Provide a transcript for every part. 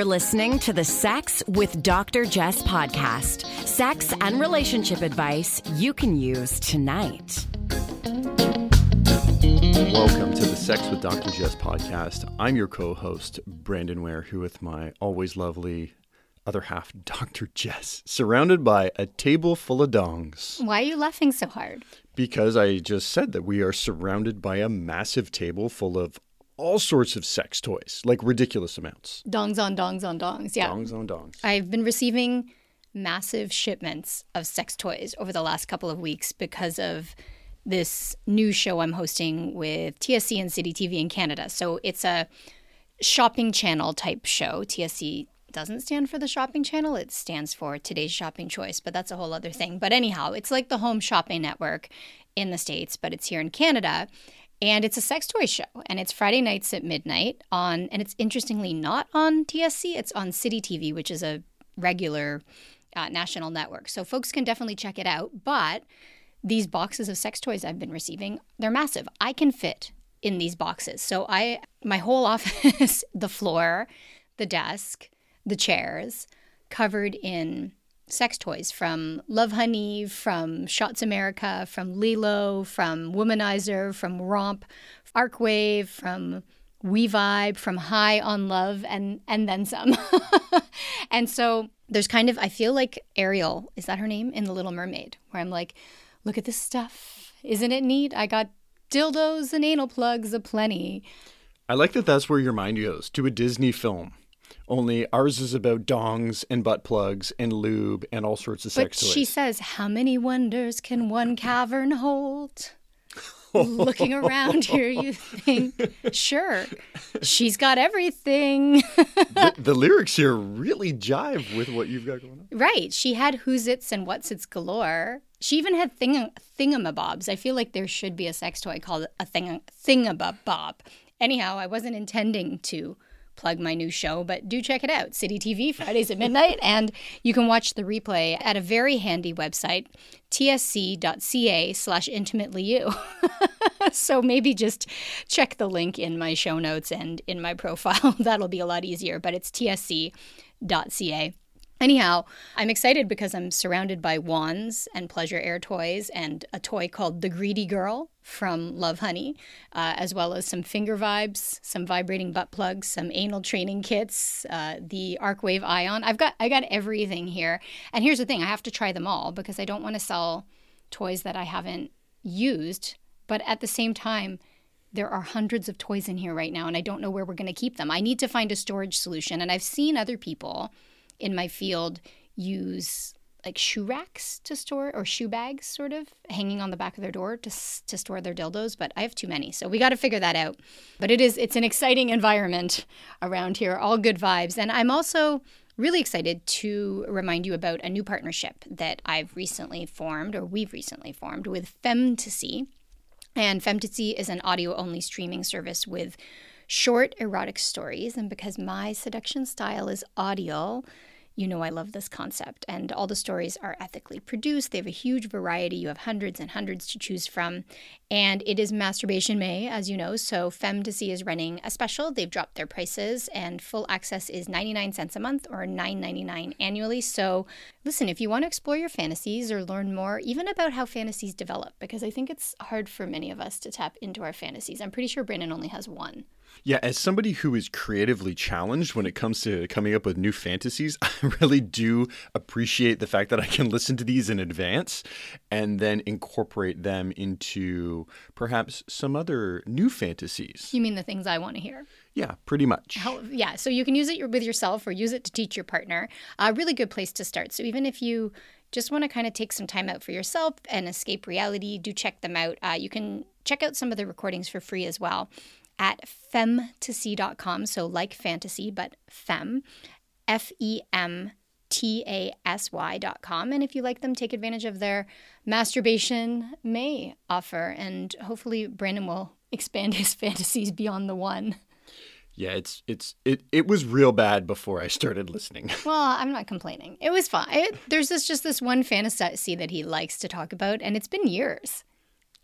You're listening to the Sex with Dr. Jess podcast. Sex and relationship advice you can use tonight. Welcome to the Sex with Dr. Jess podcast. I'm your co host, Brandon Ware, here with my always lovely other half, Dr. Jess, surrounded by a table full of dongs. Why are you laughing so hard? Because I just said that we are surrounded by a massive table full of all sorts of sex toys, like ridiculous amounts. Dongs on dongs on dongs. Yeah. Dongs on dongs. I've been receiving massive shipments of sex toys over the last couple of weeks because of this new show I'm hosting with TSC and City TV in Canada. So it's a shopping channel type show. TSC doesn't stand for the shopping channel, it stands for today's shopping choice, but that's a whole other thing. But anyhow, it's like the home shopping network in the States, but it's here in Canada. And it's a sex toy show, and it's Friday nights at midnight on, and it's interestingly not on TSC, it's on City TV, which is a regular uh, national network. So folks can definitely check it out. But these boxes of sex toys I've been receiving, they're massive. I can fit in these boxes. So I, my whole office, the floor, the desk, the chairs covered in sex toys from Love Honey, from Shots America, from LELO, from Womanizer, from Romp, Arcwave, from We Vibe, from High on Love, and and then some. and so there's kind of I feel like Ariel is that her name in The Little Mermaid, where I'm like, look at this stuff, isn't it neat? I got dildos and anal plugs aplenty. I like that that's where your mind goes to a Disney film. Only ours is about dongs and butt plugs and lube and all sorts of But sex toys. she says, How many wonders can one cavern hold? Looking around here, you think, sure, she's got everything. the, the lyrics here really jive with what you've got going on. right. She had who's its and what's its galore. She even had thing- thingamabobs. I feel like there should be a sex toy called a thing- thingabob. Anyhow, I wasn't intending to plug my new show, but do check it out. City TV, Fridays at midnight. And you can watch the replay at a very handy website, tsc.ca slash intimately you. so maybe just check the link in my show notes and in my profile. That'll be a lot easier, but it's tsc.ca. Anyhow, I'm excited because I'm surrounded by wands and pleasure air toys and a toy called the Greedy Girl from Lovehoney, uh, as well as some finger vibes, some vibrating butt plugs, some anal training kits, uh, the Arcwave Ion. I've got I got everything here. And here's the thing: I have to try them all because I don't want to sell toys that I haven't used. But at the same time, there are hundreds of toys in here right now, and I don't know where we're going to keep them. I need to find a storage solution, and I've seen other people in my field use like shoe racks to store or shoe bags sort of hanging on the back of their door to, to store their dildos but i have too many so we got to figure that out. But it is it's an exciting environment around here all good vibes. And i'm also really excited to remind you about a new partnership that i've recently formed or we've recently formed with femtasy and femtasy is an audio only streaming service with short erotic stories and because my seduction style is audio you know I love this concept. And all the stories are ethically produced. They have a huge variety. You have hundreds and hundreds to choose from. And it is Masturbation May, as you know. So Femtasy is running a special. They've dropped their prices, and full access is 99 cents a month or $9.99 annually. So listen, if you want to explore your fantasies or learn more, even about how fantasies develop, because I think it's hard for many of us to tap into our fantasies. I'm pretty sure Brandon only has one. Yeah, as somebody who is creatively challenged when it comes to coming up with new fantasies, I really do appreciate the fact that I can listen to these in advance and then incorporate them into perhaps some other new fantasies. You mean the things I want to hear? Yeah, pretty much. How, yeah, so you can use it with yourself or use it to teach your partner. A really good place to start. So even if you just want to kind of take some time out for yourself and escape reality, do check them out. Uh, you can check out some of the recordings for free as well at femtasy.com. So like fantasy, but fem, F E M T A S Y.com. And if you like them, take advantage of their masturbation May offer. And hopefully, Brandon will expand his fantasies beyond the one. Yeah, it's it's it it was real bad before I started listening. Well, I'm not complaining. It was fine. It, there's this just this one fantasy that he likes to talk about, and it's been years.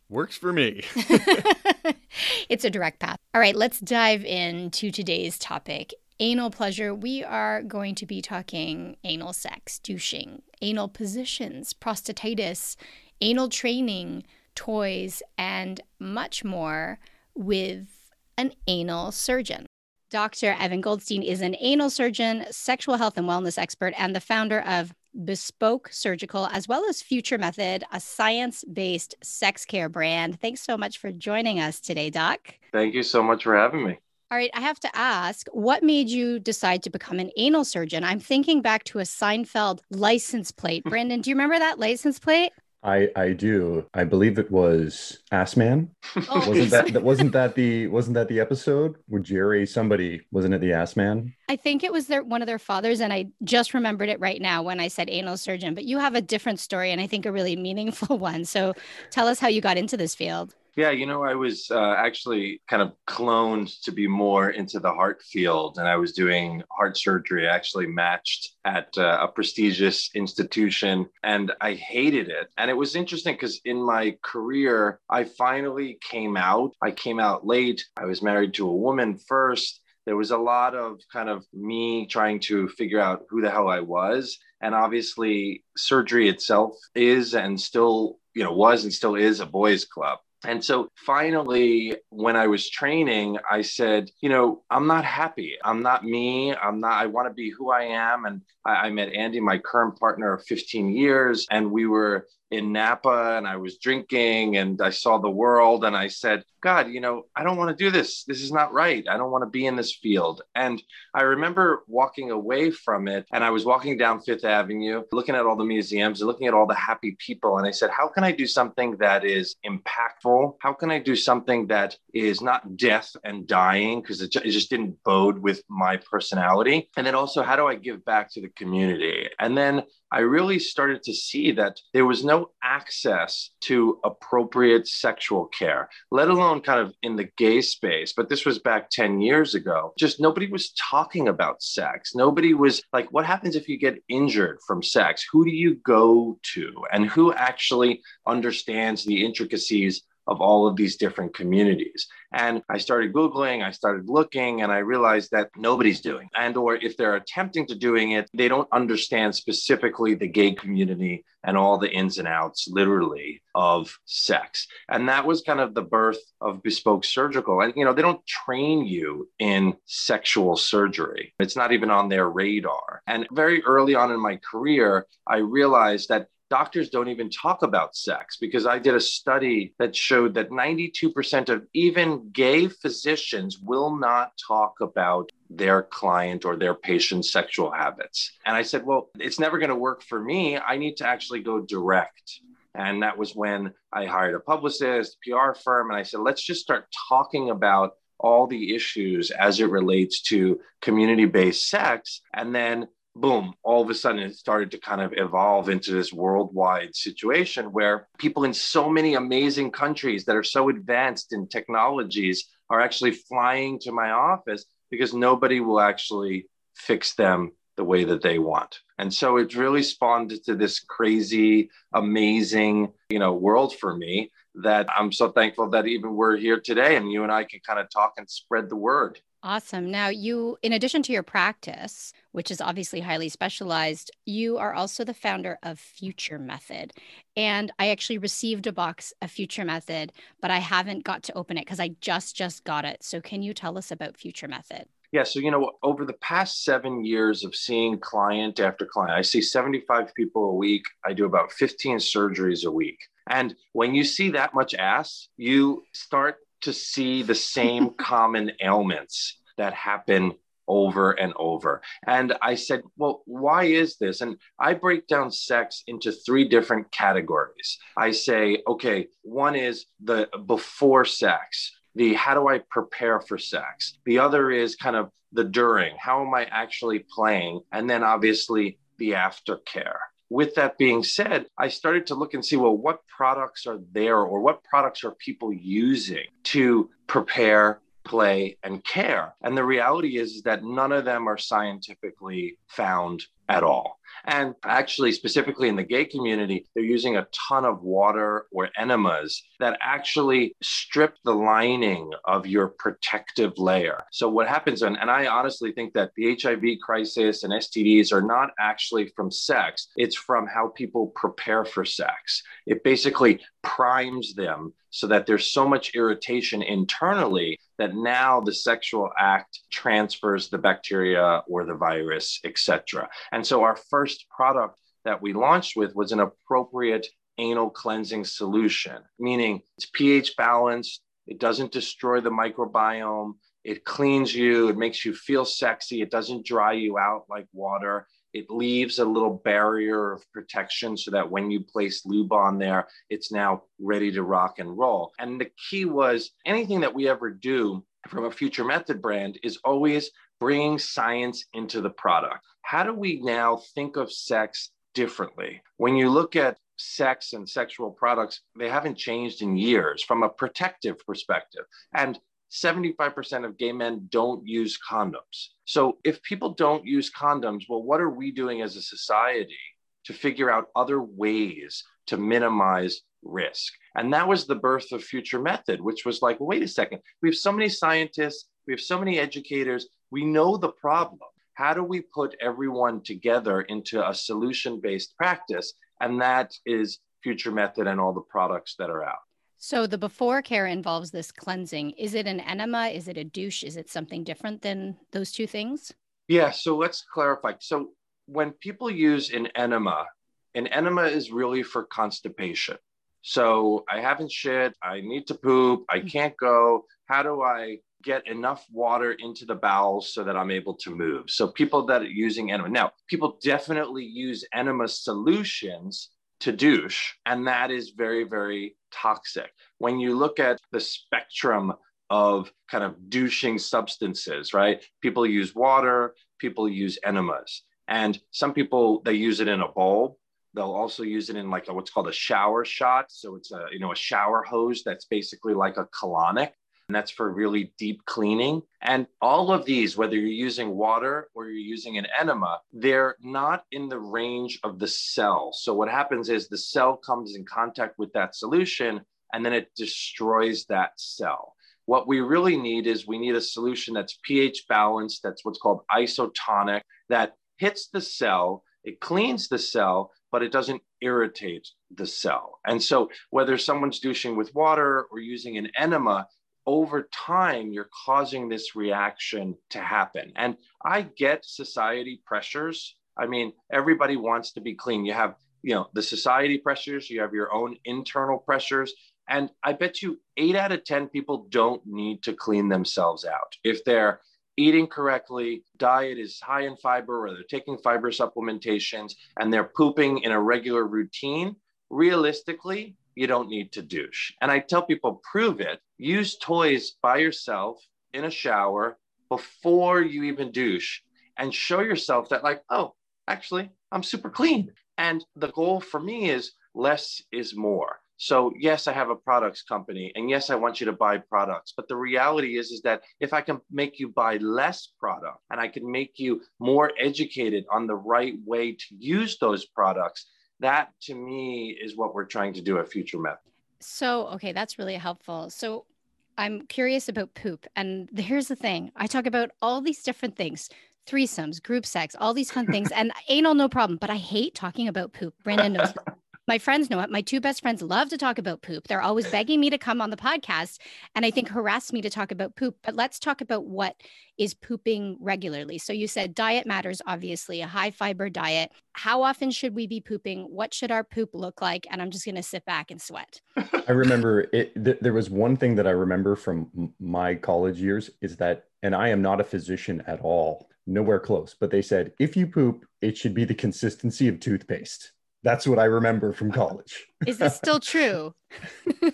Works for me. it's a direct path. All right, let's dive into today's topic. anal pleasure, we are going to be talking anal sex, douching, anal positions, prostatitis, anal training, toys, and much more with an anal surgeon. Dr. Evan Goldstein is an anal surgeon, sexual health and wellness expert, and the founder of Bespoke Surgical, as well as Future Method, a science based sex care brand. Thanks so much for joining us today, Doc. Thank you so much for having me. All right, I have to ask, what made you decide to become an anal surgeon? I'm thinking back to a Seinfeld license plate. Brandon, do you remember that license plate? I I do. I believe it was Ass Man. Oh, wasn't that, that wasn't that the wasn't that the episode with Jerry somebody wasn't it the Ass Man? I think it was their one of their fathers and I just remembered it right now when I said anal surgeon, but you have a different story and I think a really meaningful one. So tell us how you got into this field. Yeah, you know, I was uh, actually kind of cloned to be more into the heart field, and I was doing heart surgery. I actually matched at uh, a prestigious institution, and I hated it. And it was interesting because in my career, I finally came out. I came out late. I was married to a woman first there was a lot of kind of me trying to figure out who the hell I was. And obviously, surgery itself is and still, you know, was and still is a boys' club. And so finally, when I was training, I said, you know, I'm not happy. I'm not me. I'm not, I want to be who I am. And I, I met Andy, my current partner of 15 years, and we were in Napa and I was drinking and I saw the world and I said, God, you know, I don't want to do this. This is not right. I don't want to be in this field. And I remember walking away from it and I was walking down Fifth Avenue, looking at all the museums and looking at all the happy people. And I said, How can I do something that is impactful? How can I do something that is not death and dying? Because it, it just didn't bode with my personality. And then also, how do I give back to the community? And then I really started to see that there was no access to appropriate sexual care, let alone kind of in the gay space. But this was back 10 years ago. Just nobody was talking about sex. Nobody was like, what happens if you get injured from sex? Who do you go to? And who actually understands the intricacies of all of these different communities. And I started Googling, I started looking, and I realized that nobody's doing. And or if they're attempting to doing it, they don't understand specifically the gay community and all the ins and outs, literally, of sex. And that was kind of the birth of bespoke surgical. And you know, they don't train you in sexual surgery. It's not even on their radar. And very early on in my career, I realized that doctors don't even talk about sex because I did a study that showed that 92% of even gay physicians will not talk about their client or their patient's sexual habits. And I said, well, it's never going to work for me. I need to actually go direct. And that was when I hired a publicist, PR firm, and I said, let's just start talking about all the issues as it relates to community based sex. And then boom, all of a sudden it started to kind of evolve into this worldwide situation where people in so many amazing countries that are so advanced in technologies are actually flying to my office because nobody will actually fix them the way that they want. And so it's really spawned to this crazy, amazing, you know, world for me that I'm so thankful that even we're here today and you and I can kind of talk and spread the word. Awesome. Now, you, in addition to your practice, which is obviously highly specialized, you are also the founder of Future Method. And I actually received a box of Future Method, but I haven't got to open it because I just just got it. So, can you tell us about Future Method? Yeah, so you know, over the past seven years of seeing client after client, I see 75 people a week. I do about 15 surgeries a week. And when you see that much ass, you start to see the same common ailments that happen over and over. And I said, well, why is this? And I break down sex into three different categories. I say, okay, one is the before sex, the how do I prepare for sex? The other is kind of the during, how am I actually playing? And then obviously the aftercare with that being said, I started to look and see well, what products are there or what products are people using to prepare, play, and care? And the reality is that none of them are scientifically found at all. And actually, specifically in the gay community, they're using a ton of water or enemas that actually strip the lining of your protective layer. So, what happens, and, and I honestly think that the HIV crisis and STDs are not actually from sex, it's from how people prepare for sex. It basically primes them so that there's so much irritation internally that now the sexual act transfers the bacteria or the virus, etc. And so our first product that we launched with was an appropriate anal cleansing solution, meaning it's pH balanced, it doesn't destroy the microbiome, it cleans you, it makes you feel sexy, it doesn't dry you out like water. It leaves a little barrier of protection so that when you place lube on there, it's now ready to rock and roll. And the key was anything that we ever do from a future method brand is always bringing science into the product. How do we now think of sex differently? When you look at sex and sexual products, they haven't changed in years from a protective perspective. And 75% of gay men don't use condoms. So if people don't use condoms, well, what are we doing as a society to figure out other ways to minimize risk? And that was the birth of Future Method, which was like, wait a second, we have so many scientists, we have so many educators, we know the problem. How do we put everyone together into a solution based practice? And that is Future Method and all the products that are out. So the before care involves this cleansing. Is it an enema? Is it a douche? Is it something different than those two things? Yeah, so let's clarify. So when people use an enema, an enema is really for constipation. So I haven't shit, I need to poop, I mm. can't go. How do I get enough water into the bowels so that I'm able to move? So people that are using enema. Now, people definitely use enema solutions to douche, and that is very, very toxic. When you look at the spectrum of kind of douching substances, right? People use water, people use enemas, and some people they use it in a bowl. They'll also use it in like a, what's called a shower shot. So it's a you know a shower hose that's basically like a colonic and that's for really deep cleaning. And all of these, whether you're using water or you're using an enema, they're not in the range of the cell. So what happens is the cell comes in contact with that solution and then it destroys that cell. What we really need is we need a solution that's pH balanced, that's what's called isotonic, that hits the cell, it cleans the cell, but it doesn't irritate the cell. And so, whether someone's douching with water or using an enema, over time, you're causing this reaction to happen. And I get society pressures. I mean, everybody wants to be clean. You have, you know, the society pressures, you have your own internal pressures. And I bet you eight out of 10 people don't need to clean themselves out. If they're eating correctly, diet is high in fiber, or they're taking fiber supplementations, and they're pooping in a regular routine, realistically, you don't need to douche. And I tell people, prove it. Use toys by yourself in a shower before you even douche and show yourself that, like, oh, actually, I'm super clean. And the goal for me is less is more. So yes, I have a products company and yes, I want you to buy products. But the reality is, is that if I can make you buy less product and I can make you more educated on the right way to use those products, that to me is what we're trying to do at Future Method. So, okay, that's really helpful. So, I'm curious about poop. And here's the thing I talk about all these different things threesomes, group sex, all these fun things, and anal, no problem. But I hate talking about poop. Brandon knows my friends know it. My two best friends love to talk about poop. They're always begging me to come on the podcast and I think harass me to talk about poop. But let's talk about what is pooping regularly. So you said diet matters, obviously, a high fiber diet. How often should we be pooping? What should our poop look like? And I'm just going to sit back and sweat. I remember it. Th- there was one thing that I remember from my college years is that, and I am not a physician at all, nowhere close, but they said if you poop, it should be the consistency of toothpaste. That's what I remember from college. Is this still true?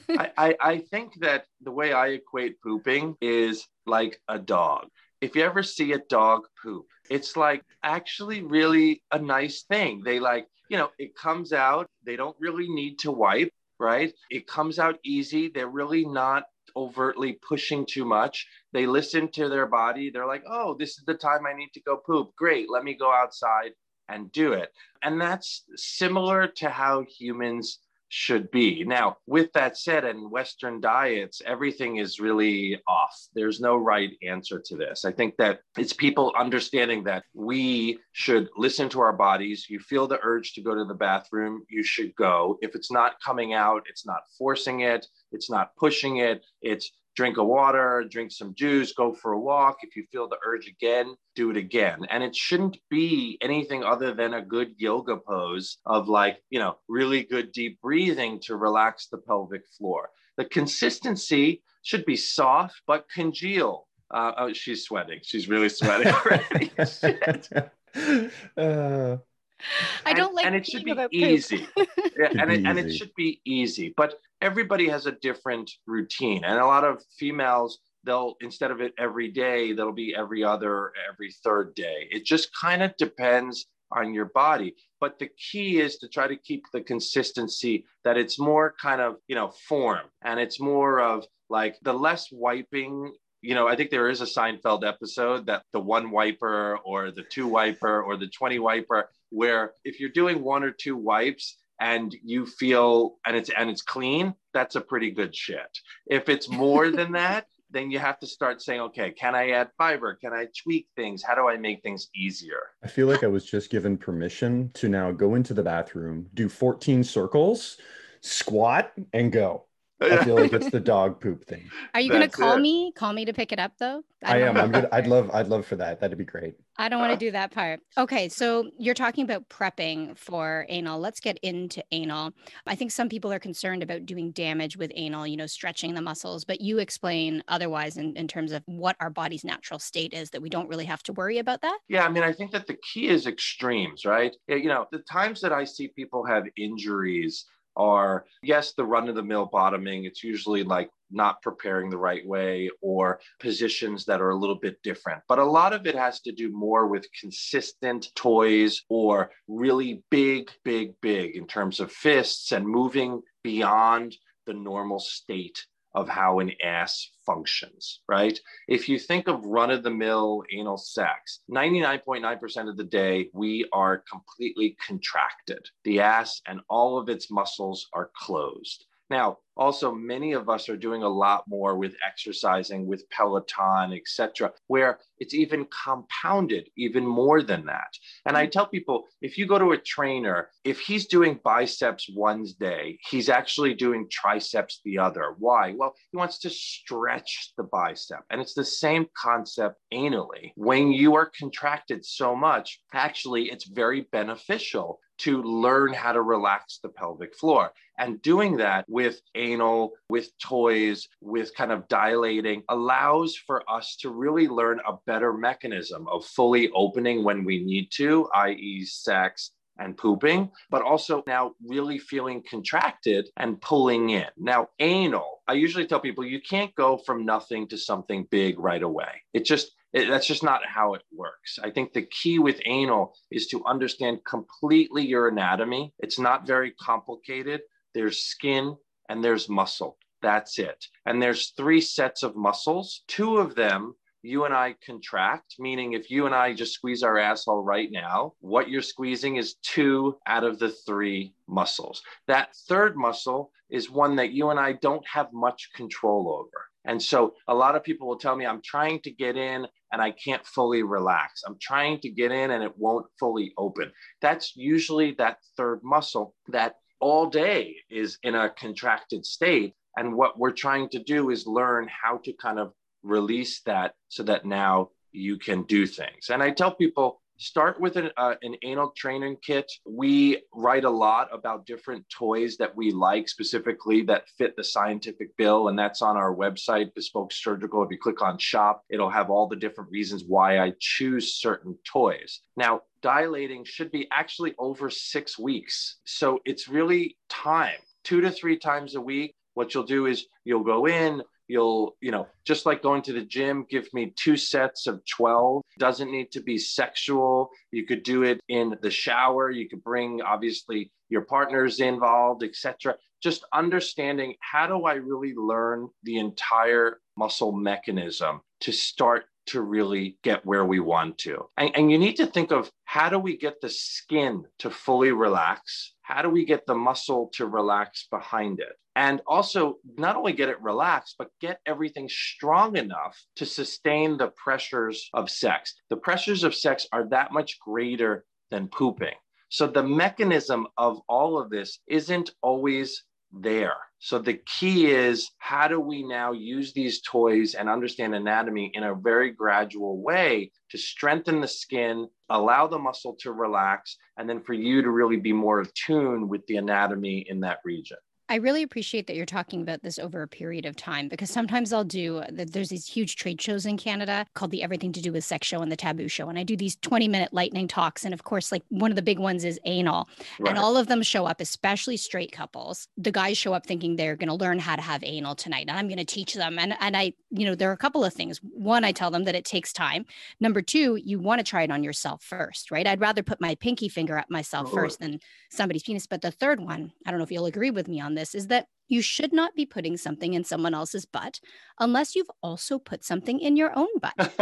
I, I, I think that the way I equate pooping is like a dog. If you ever see a dog poop, it's like actually really a nice thing. They like, you know, it comes out, they don't really need to wipe, right? It comes out easy. They're really not overtly pushing too much. They listen to their body. They're like, oh, this is the time I need to go poop. Great. Let me go outside and do it. And that's similar to how humans should be. Now, with that said, in Western diets, everything is really off. There's no right answer to this. I think that it's people understanding that we should listen to our bodies. You feel the urge to go to the bathroom, you should go. If it's not coming out, it's not forcing it, it's not pushing it, it's drink a water, drink some juice, go for a walk. If you feel the urge again, do it again. And it shouldn't be anything other than a good yoga pose of like, you know, really good deep breathing to relax the pelvic floor. The consistency should be soft but congeal. Uh, oh, she's sweating. She's really sweating already. uh, I don't like and it should be easy. yeah, and it, easy. and it should be easy. But everybody has a different routine, and a lot of females they'll instead of it every day, that'll be every other, every third day. It just kind of depends on your body. But the key is to try to keep the consistency that it's more kind of, you know, form and it's more of like the less wiping you know, I think there is a Seinfeld episode that the one wiper or the two wiper or the 20 wiper, where if you're doing one or two wipes and you feel and it's and it's clean, that's a pretty good shit. If it's more than that, then you have to start saying, okay, can I add fiber? Can I tweak things? How do I make things easier? I feel like I was just given permission to now go into the bathroom, do 14 circles, squat, and go. I feel like it's the dog poop thing. Are you going to call it. me? Call me to pick it up though? I, I am. I'm good. I'd love I'd love for that. That'd be great. I don't want to do that part. Okay, so you're talking about prepping for anal. Let's get into anal. I think some people are concerned about doing damage with anal, you know, stretching the muscles, but you explain otherwise in, in terms of what our body's natural state is that we don't really have to worry about that. Yeah, I mean, I think that the key is extremes, right? Eh, you know, the times that I see people have injuries are yes, the run of the mill bottoming. It's usually like not preparing the right way or positions that are a little bit different. But a lot of it has to do more with consistent toys or really big, big, big in terms of fists and moving beyond the normal state of how an ass functions, right? If you think of run of the mill anal sex, 99.9% of the day, we are completely contracted. The ass and all of its muscles are closed. Now, also many of us are doing a lot more with exercising with peloton etc where it's even compounded even more than that. And i mm-hmm. tell people if you go to a trainer if he's doing biceps one day he's actually doing triceps the other. Why? Well he wants to stretch the bicep. And it's the same concept anally. When you are contracted so much actually it's very beneficial to learn how to relax the pelvic floor. And doing that with anal, with toys, with kind of dilating allows for us to really learn a better mechanism of fully opening when we need to, i.e., sex, and pooping, but also now really feeling contracted and pulling in. Now, anal, I usually tell people you can't go from nothing to something big right away. It just, it, that's just not how it works. I think the key with anal is to understand completely your anatomy. It's not very complicated. There's skin and there's muscle. That's it. And there's three sets of muscles. Two of them you and I contract, meaning if you and I just squeeze our asshole right now, what you're squeezing is two out of the three muscles. That third muscle is one that you and I don't have much control over. And so a lot of people will tell me, I'm trying to get in and I can't fully relax. I'm trying to get in and it won't fully open. That's usually that third muscle that all day is in a contracted state. And what we're trying to do is learn how to kind of release that so that now you can do things. And I tell people, start with an, uh, an anal training kit. We write a lot about different toys that we like specifically that fit the scientific bill, and that's on our website, Bespoke Surgical. If you click on shop, it'll have all the different reasons why I choose certain toys. Now, dilating should be actually over six weeks. So it's really time, two to three times a week. What you'll do is you'll go in, you'll you know just like going to the gym give me two sets of 12 doesn't need to be sexual you could do it in the shower you could bring obviously your partners involved etc just understanding how do i really learn the entire muscle mechanism to start to really get where we want to. And, and, you need to think of how do we get the skin to fully relax? How do we get the muscle to relax behind it? And also, not only get it relaxed, but get everything strong enough to sustain the pressures of sex. The pressures of sex are that much greater than pooping. So, the mechanism of all of this isn't always there. So the key is how do we now use these toys and understand anatomy in a very gradual way to strengthen the skin, allow the muscle to relax, and then for you to really be more attuned with the anatomy in that region. I really appreciate that you're talking about this over a period of time because sometimes I'll do uh, there's these huge trade shows in Canada called the Everything to Do with Sex show and the Taboo show and I do these 20 minute lightning talks and of course like one of the big ones is anal right. and all of them show up especially straight couples the guys show up thinking they're going to learn how to have anal tonight and I'm going to teach them and and I you know there are a couple of things one I tell them that it takes time number 2 you want to try it on yourself first right I'd rather put my pinky finger up myself oh. first than somebody's penis but the third one I don't know if you'll agree with me on this this is that you should not be putting something in someone else's butt unless you've also put something in your own butt.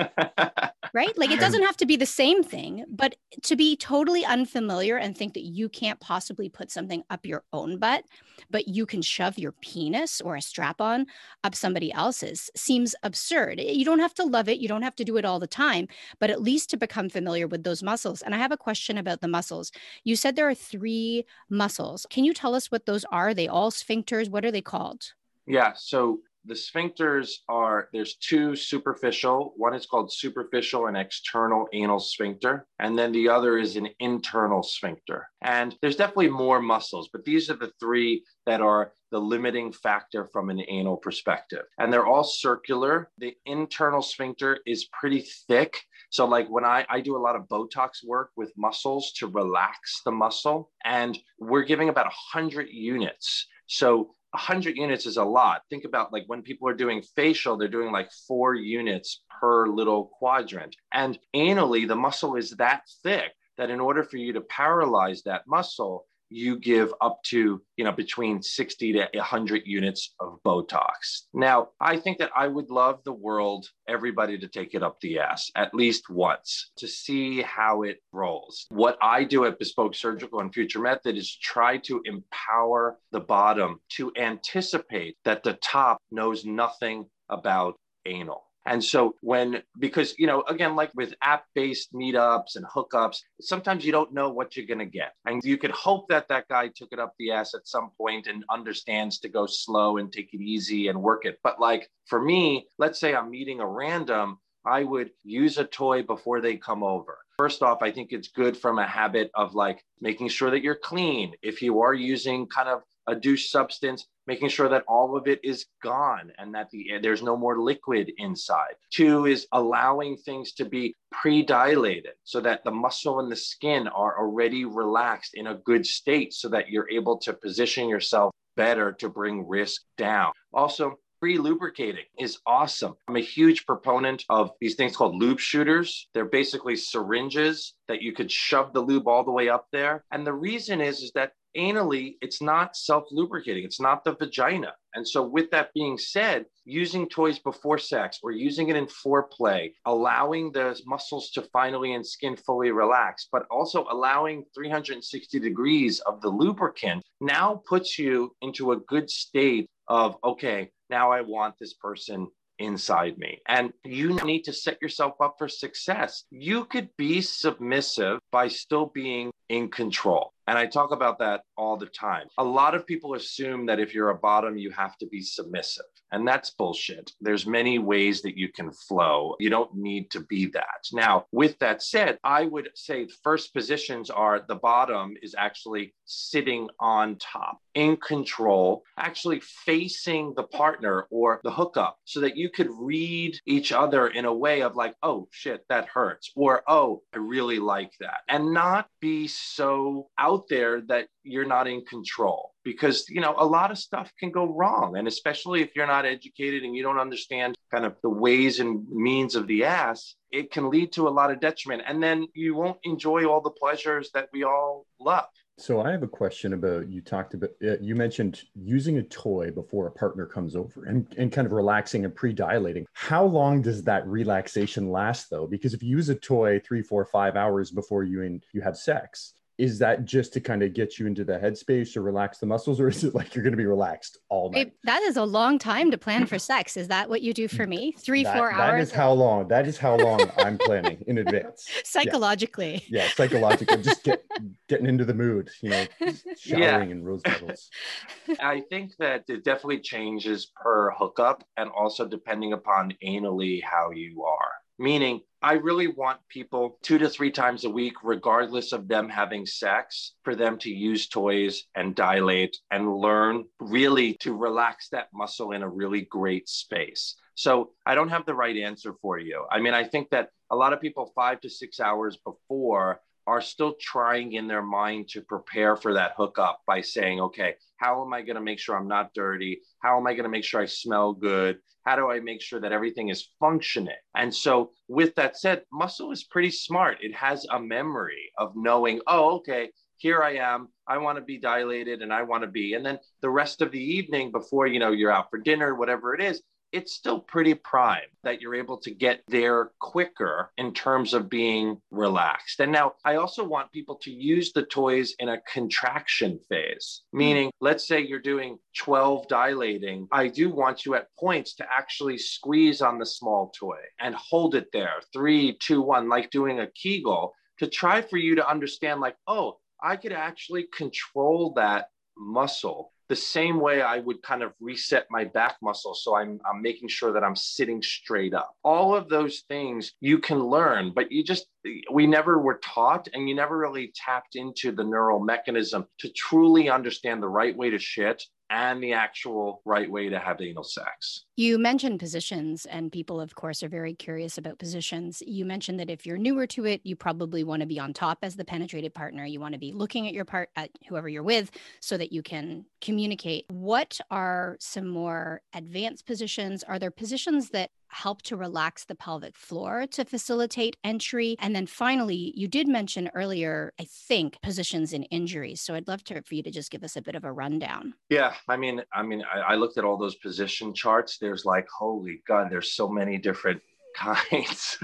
right? Like it doesn't have to be the same thing, but to be totally unfamiliar and think that you can't possibly put something up your own butt, but you can shove your penis or a strap on up somebody else's seems absurd. You don't have to love it, you don't have to do it all the time, but at least to become familiar with those muscles. And I have a question about the muscles. You said there are three muscles. Can you tell us what those are? Are they all sphincters? What are they called? Yeah. So the sphincters are there's two superficial one is called superficial and external anal sphincter and then the other is an internal sphincter and there's definitely more muscles but these are the three that are the limiting factor from an anal perspective and they're all circular the internal sphincter is pretty thick so like when I, I do a lot of botox work with muscles to relax the muscle and we're giving about 100 units so 100 units is a lot. Think about like when people are doing facial, they're doing like four units per little quadrant. And anally, the muscle is that thick that in order for you to paralyze that muscle, you give up to you know between 60 to 100 units of botox. Now i think that i would love the world everybody to take it up the ass at least once to see how it rolls. What i do at bespoke surgical and future method is try to empower the bottom to anticipate that the top knows nothing about anal and so when, because, you know, again, like with app based meetups and hookups, sometimes you don't know what you're going to get. And you could hope that that guy took it up the ass at some point and understands to go slow and take it easy and work it. But like for me, let's say I'm meeting a random, I would use a toy before they come over. First off, I think it's good from a habit of like making sure that you're clean. If you are using kind of a douche substance, making sure that all of it is gone and that the, there's no more liquid inside. Two is allowing things to be pre-dilated so that the muscle and the skin are already relaxed in a good state so that you're able to position yourself better to bring risk down. Also, Pre lubricating is awesome. I'm a huge proponent of these things called lube shooters. They're basically syringes that you could shove the lube all the way up there. And the reason is, is that anally, it's not self lubricating, it's not the vagina. And so, with that being said, using toys before sex or using it in foreplay, allowing the muscles to finally and skin fully relax, but also allowing 360 degrees of the lubricant now puts you into a good state of, okay, now I want this person inside me. And you need to set yourself up for success. You could be submissive by still being in control. And I talk about that all the time. A lot of people assume that if you're a bottom, you have to be submissive. And that's bullshit. There's many ways that you can flow. You don't need to be that. Now, with that said, I would say first positions are the bottom is actually sitting on top, in control, actually facing the partner or the hookup so that you could read each other in a way of like, oh shit, that hurts. Or, oh, I really like that. And not be so out there that you're not in control because you know a lot of stuff can go wrong and especially if you're not educated and you don't understand kind of the ways and means of the ass it can lead to a lot of detriment and then you won't enjoy all the pleasures that we all love So I have a question about you talked about uh, you mentioned using a toy before a partner comes over and, and kind of relaxing and pre-dilating. How long does that relaxation last though? Because if you use a toy three, four, five hours before you and you have sex, is that just to kind of get you into the headspace or relax the muscles or is it like you're going to be relaxed all night It, that is a long time to plan for sex. Is that what you do for me? Three, that, four that hours? is how long that is how long i'm planning in advance Psychologically. yeah psychologically just get getting into the mood you know showering in rose petals I think that it definitely changes per hookup and also depending upon anally how you are. Meaning, I really want people two to three times a week, regardless of them having sex, for them to use toys and dilate and learn really to relax that muscle in a really great space. So I don't have the right answer for you. I mean, I think that a lot of people, five to six hours before, are still trying in their mind to prepare for that hookup by saying, okay, how am I going to make sure I'm not dirty? How am I going to make sure I smell good? How do I make sure that everything is functioning? And so, with that said, muscle is pretty smart. It has a memory of knowing, oh, okay, here I am. I want to be dilated and I want to be. And then the rest of the evening before, you know, you're out for dinner, whatever it is, it's still pretty prime that you're able to get there quicker in terms of being relaxed. And now I also want people to use the toys in a contraction phase, hmm. meaning, let's say you're doing 12 dilating. I do want you at points to actually squeeze on the small toy and hold it there three, two, one, like doing a Kegel to try for you to understand, like, oh, I could actually control that muscle the same way I would kind of reset my back muscle. So I'm, I'm making sure that I'm sitting straight up. All of those things you can learn, but you just, we never were taught and you never really tapped into the neural mechanism to truly understand the right way to shit and the actual right way to have anal sex. You mentioned positions, and people, of course, are very curious about positions. You mentioned that if you're newer to it, you probably want to be on top as the penetrated partner. You want to be looking at your part, at whoever you're with, so that you can communicate. What are some more advanced positions? Are there positions that help to relax the pelvic floor to facilitate entry? And then finally, you did mention earlier, I think, positions in injuries. So I'd love to, for you to just give us a bit of a rundown. Yeah, I mean, I mean, I, I looked at all those position charts. There's like, holy God, there's so many different kinds.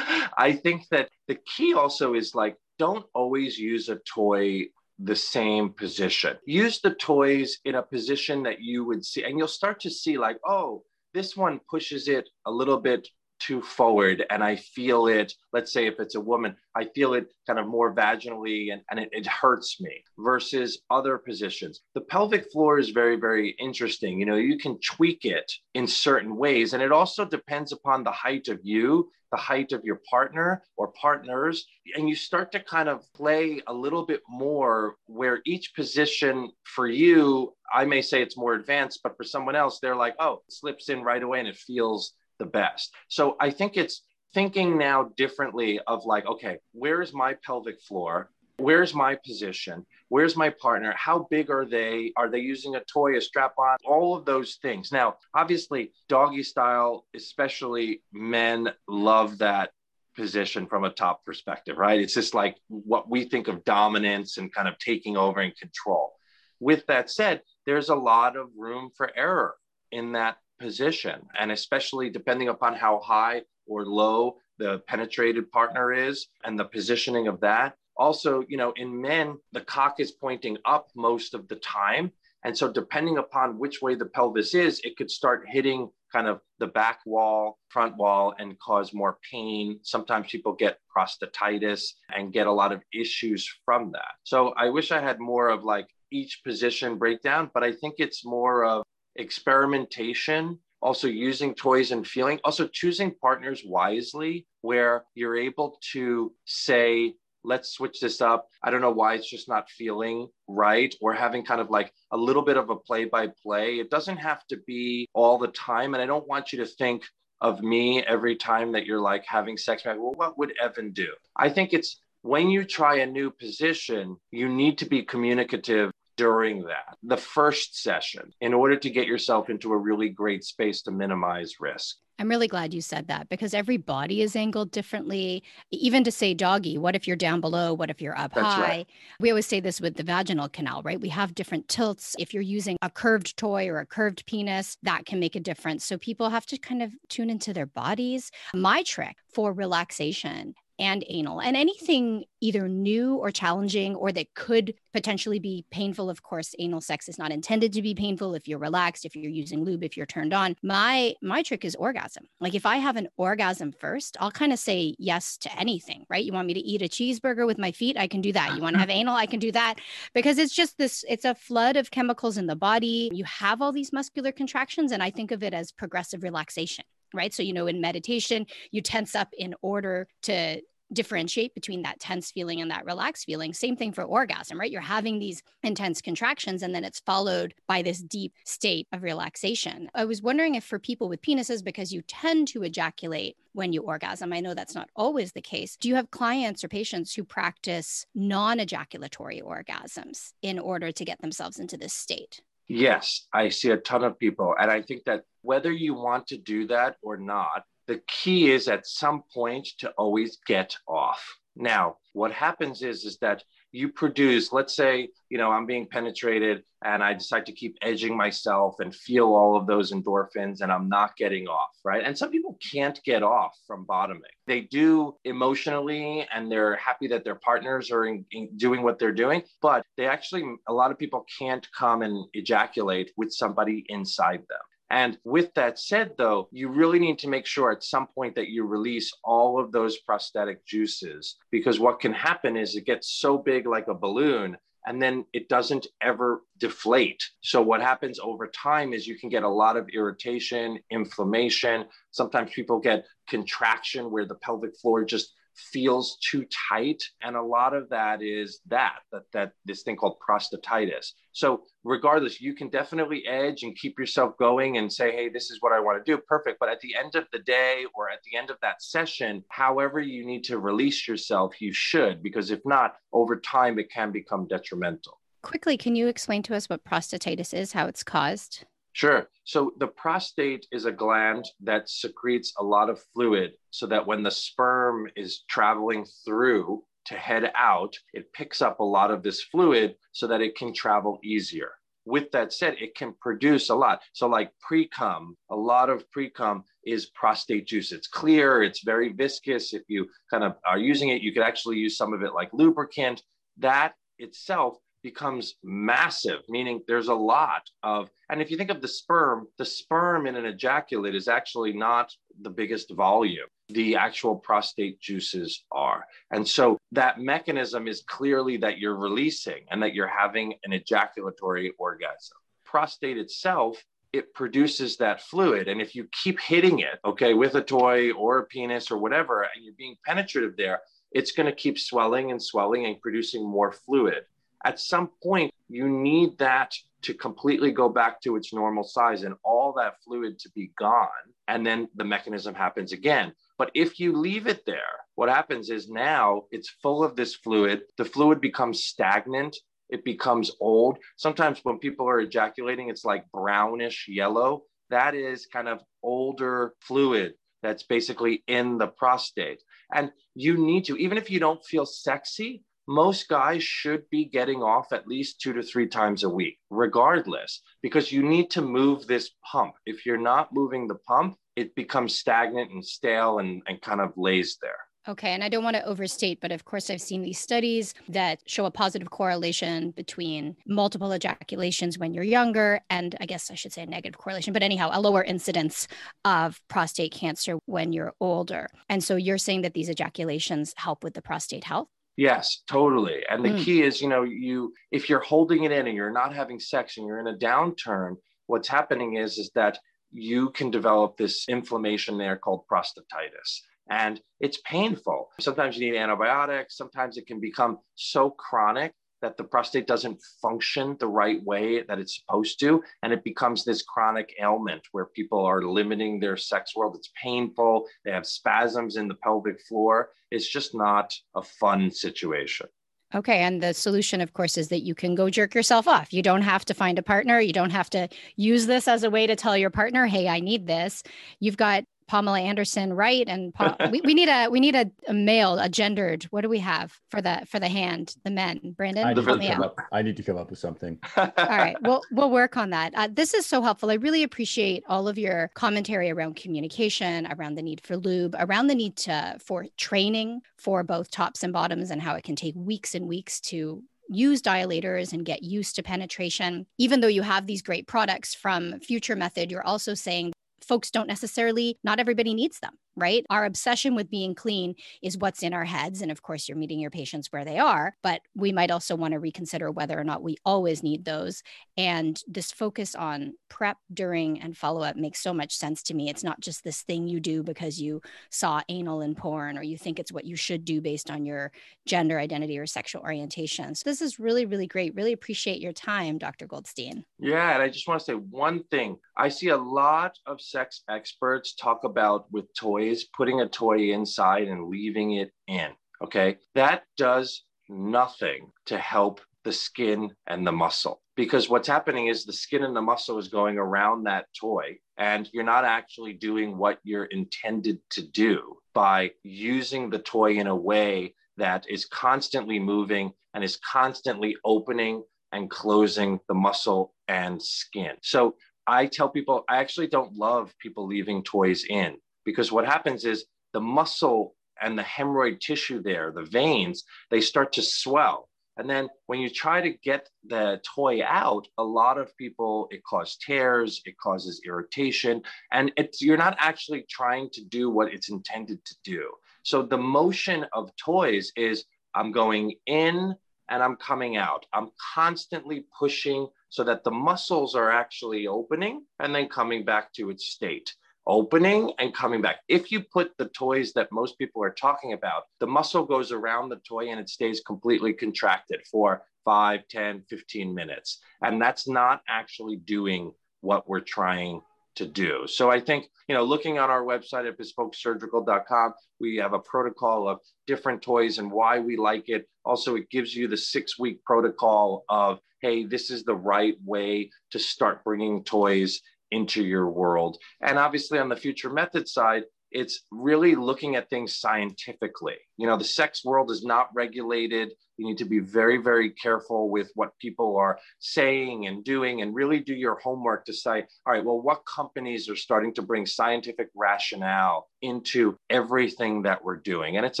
I think that the key also is like, don't always use a toy the same position. Use the toys in a position that you would see, and you'll start to see, like, oh, this one pushes it a little bit too forward and I feel it, let's say if it's a woman, I feel it kind of more vaginally and, and it, it, hurts me versus other positions. The pelvic floor is very, very interesting. You know, you can tweak it in certain ways. And it also depends upon the height of you, the height of your partner or partners. And you start to kind of play a little bit more where each position for you, I may say it's more advanced, but for someone else, they're like, oh, it slips in right away and it feels the best. So I think it's thinking now differently of like, okay, where's my pelvic floor? Where's my position? Where's my partner? How big are they? Are they using a toy, a strap on? All of those things. Now, obviously, doggy style, especially men love that position from a top perspective, right? It's just like what we think of dominance and kind of taking over and control. With that said, there's a lot of room for error in that position. And especially depending upon how high or low the penetrated partner is and the positioning of that. Also, you know, in men, the cock is pointing up most of the time. And so, depending upon which way the pelvis is, it could start hitting kind of the back wall, front wall, and cause more pain. Sometimes people get prostatitis and get a lot of issues from that. So, I wish I had more of like each position breakdown, but I think it's more of experimentation, also using toys and feeling, also choosing partners wisely, where you're able to say, let's switch this up. I don't know why it's just not feeling right, or having kind of like a little bit of a play by play. It doesn't have to be all the time. And I don't want you to think of me every time that you're like having sex. Like, well, what would Evan do? I think it's when you try a new position, you need to be communicative during that, the first session, in order to get yourself into a really great space to minimize risk. I'm really glad you said that because every body is angled differently. Even to say doggy, what if you're down below? What if you're up That's high? right. We always say this with the vaginal canal, right? We have different tilts. If you're using a curved toy or a curved penis, that can make a difference. So people have to kind of tune into their bodies. My trick for relaxation and anal and anything either new or challenging or that could potentially be painful. Of course anal sex is not intended to be painful if you're relaxed if you're using lube if you're turned on. My my trick is orgasm. Like if i have an orgasm first i'll kind of say yes to anything right? You want me to eat a cheeseburger with my feet? I can do that. You want to have anal? I can do that. Because it's just this it's a flood of chemicals in the body. You have all these muscular contractions and i think of it as progressive relaxation right? So, you know, in meditation, you tense up in order to differentiate between that tense feeling and that relaxed feeling. Same thing for orgasm, right? You're having these intense contractions and then it's followed by this deep state of relaxation. I was wondering if for people with penises, because you tend to ejaculate when you orgasm, I know that's not always the case. Do you have clients or patients who practice non ejaculatory orgasms in order to get themselves into this state? Yes, I see a ton of people. And I think that whether you want to do that or not, the key is at some point to always get off. Now, what happens is, is that you produce, let's say, you know, I'm being penetrated and I decide to keep edging myself and feel all of those endorphins and I'm not getting off, right? And some people can't get off from bottoming. They do emotionally and they're happy that their partners are in, in doing what they're doing, but they actually, a lot of people can't come and ejaculate with somebody inside them. And with that said, though, you really need to make sure at some point that you release all of those prostatic juices because what can happen is it gets so big like a balloon and then it doesn't ever deflate. So, what happens over time is you can get a lot of irritation, inflammation. Sometimes people get contraction where the pelvic floor just feels too tight. And a lot of that is that that that this thing called prostatitis. So regardless you can definitely edge and keep yourself going and say hey this is what i want to do. Perfect. But at the end of the day or at the end of that session however you need to release yourself you should. Because if not over time it can become detrimental. Quickly can you explain to us what prostatitis is how it's caused Sure. So the prostate is a gland that secretes a lot of fluid so that when the sperm is traveling through to head out, it picks up a lot of this fluid so that it can travel easier. With that said, it can produce a lot. So, like pre cum, a lot of pre cum is prostate juice. It's clear, it's very viscous. If you kind of are using it, you could actually use some of it like lubricant. That itself becomes massive, meaning there's a lot of, and if you think of the sperm, the sperm in an ejaculate is actually not the biggest volume. The actual prostate juices are. And so that mechanism is clearly that you're releasing and that you're having an ejaculatory orgasm. Prostate itself it produces that fluid. And if you keep hitting it, okay, with a toy or a penis or whatever, and you're being penetrative there, it's going to keep swelling and swelling and producing more fluid at some point you need that to completely go back to its normal size and all that fluid to be gone and then the mechanism happens again. But if you leave it there what happens is now it's full of this fluid. The fluid becomes stagnant. It becomes old. Sometimes when people are ejaculating it's like brownish yellow. That is kind of older fluid that's basically in the prostate. And you need to even if you don't feel sexy most guys should be getting off at least two to three times a week, regardless, because you need to move this pump. If you're not moving the pump, it becomes stagnant and stale and, and kind of lays there. Okay, and I don't want to overstate, but of course, I've seen these studies that show a positive correlation between multiple ejaculations when you're younger, and I guess I should say a negative correlation, but anyhow, a lower incidence of prostate cancer when you're older. And so you're saying that these ejaculations help with the prostate health? Yes, totally. And the mm. key is, you know, you if you're holding it in and you're not having sex and you're in a downturn, what's happening is is that you can develop this inflammation there called prostatitis. And it's painful. Sometimes you need antibiotics. Sometimes it can become so chronic that the prostate doesn't function the right way that it's supposed to. And it becomes this chronic ailment where people are limiting their sex world. It's painful. They have spasms in the pelvic floor. It's just not a fun situation. Okay. And the solution, of course, is that you can go jerk yourself off. You don't have to find a partner. You don't have to use this as a way to tell your partner, hey, I need this. You've got Pamela Anderson Wright and pa- we, we need a we need a, a, male, a gendered. What do we have for the for the hand, the men? Brandon, I need, to come, up, I need to come up with something. all right, we'll we'll work on that. Uh, this is so helpful. I really appreciate all of your commentary around communication, around the need for lube, around the need to for training for both tops and bottoms, and how it can take weeks and weeks to use dilators and get used to penetration. Even though you have these great products from Future Method, you're also saying folks don't necessarily, not everybody needs them right? Our obsession with being clean is what's in our heads. And of course, you're meeting your patients where they are, but we might also want to reconsider whether or not we always need those. And this focus on prep, during, and follow up makes so much sense to me. It's not just this thing you do because you saw anal in porn or you think it's what you should do based on your gender identity or sexual orientation. So this is really, really great. Really appreciate your time, Dr. Goldstein. Yeah. And I just want to say one thing I see a lot of sex experts talk about with toys toys, putting a toy inside and leaving it in. Okay. That does nothing to help the skin and the muscle because what's happening is the skin and the muscle is going around that toy and you're not actually doing what you're intended to do by using the toy in a way that is constantly moving and is constantly opening and closing the muscle and skin. So I tell people I actually don't love people leaving toys in because what happens is the muscle and the hemorrhoid tissue there, the veins, they start to swell. And then when you try to get the toy out, a lot of people, it causes tears, it causes irritation, and it's you're not actually trying to do what it's intended to do. So the motion of toys is I'm going in and I'm coming out. I'm constantly pushing so that the muscles are actually opening and then coming back to its state opening and coming back. If you put the toys that most people are talking about, the muscle goes around the toy and it stays completely contracted for 5, 10, 15 minutes. And that's not actually doing what we're trying to do. So I think, you know, looking on our website at bespokesurgical.com, we have a protocol of different toys and why we like it. Also, it gives you the six week protocol of, hey, this is the right way to start bringing toys into your world. And obviously, on the future method side, it's really looking at things scientifically. You know, the sex world is not regulated. You need to be very, very careful with what people are saying and doing and really do your homework to say, all right, well, what companies are starting to bring scientific rationale into everything that we're doing? And it's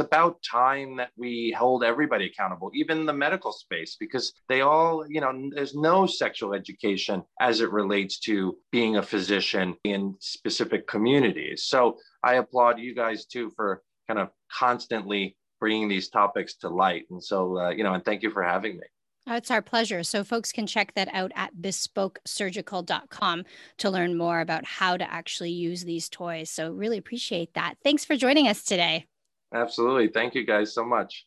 about time that we hold everybody accountable, even the medical space, because they all, you know, there's no sexual education as it relates to being a physician in specific communities. So I applaud you guys too for kind of constantly bringing these topics to light. And so, uh, you know, and thank you for having me. Oh, it's our pleasure. So, folks can check that out at bespokesurgical.com to learn more about how to actually use these toys. So, really appreciate that. Thanks for joining us today. Absolutely. Thank you guys so much.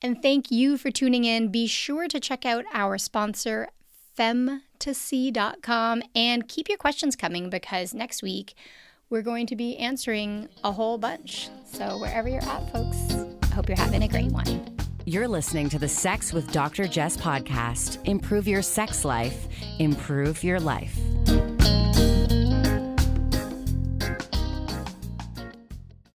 And thank you for tuning in. Be sure to check out our sponsor, femtasy.com, and keep your questions coming because next week we're going to be answering a whole bunch. So, wherever you're at, folks, I hope you're having a great one. You're listening to the Sex with Dr. Jess podcast. Improve your sex life, improve your life.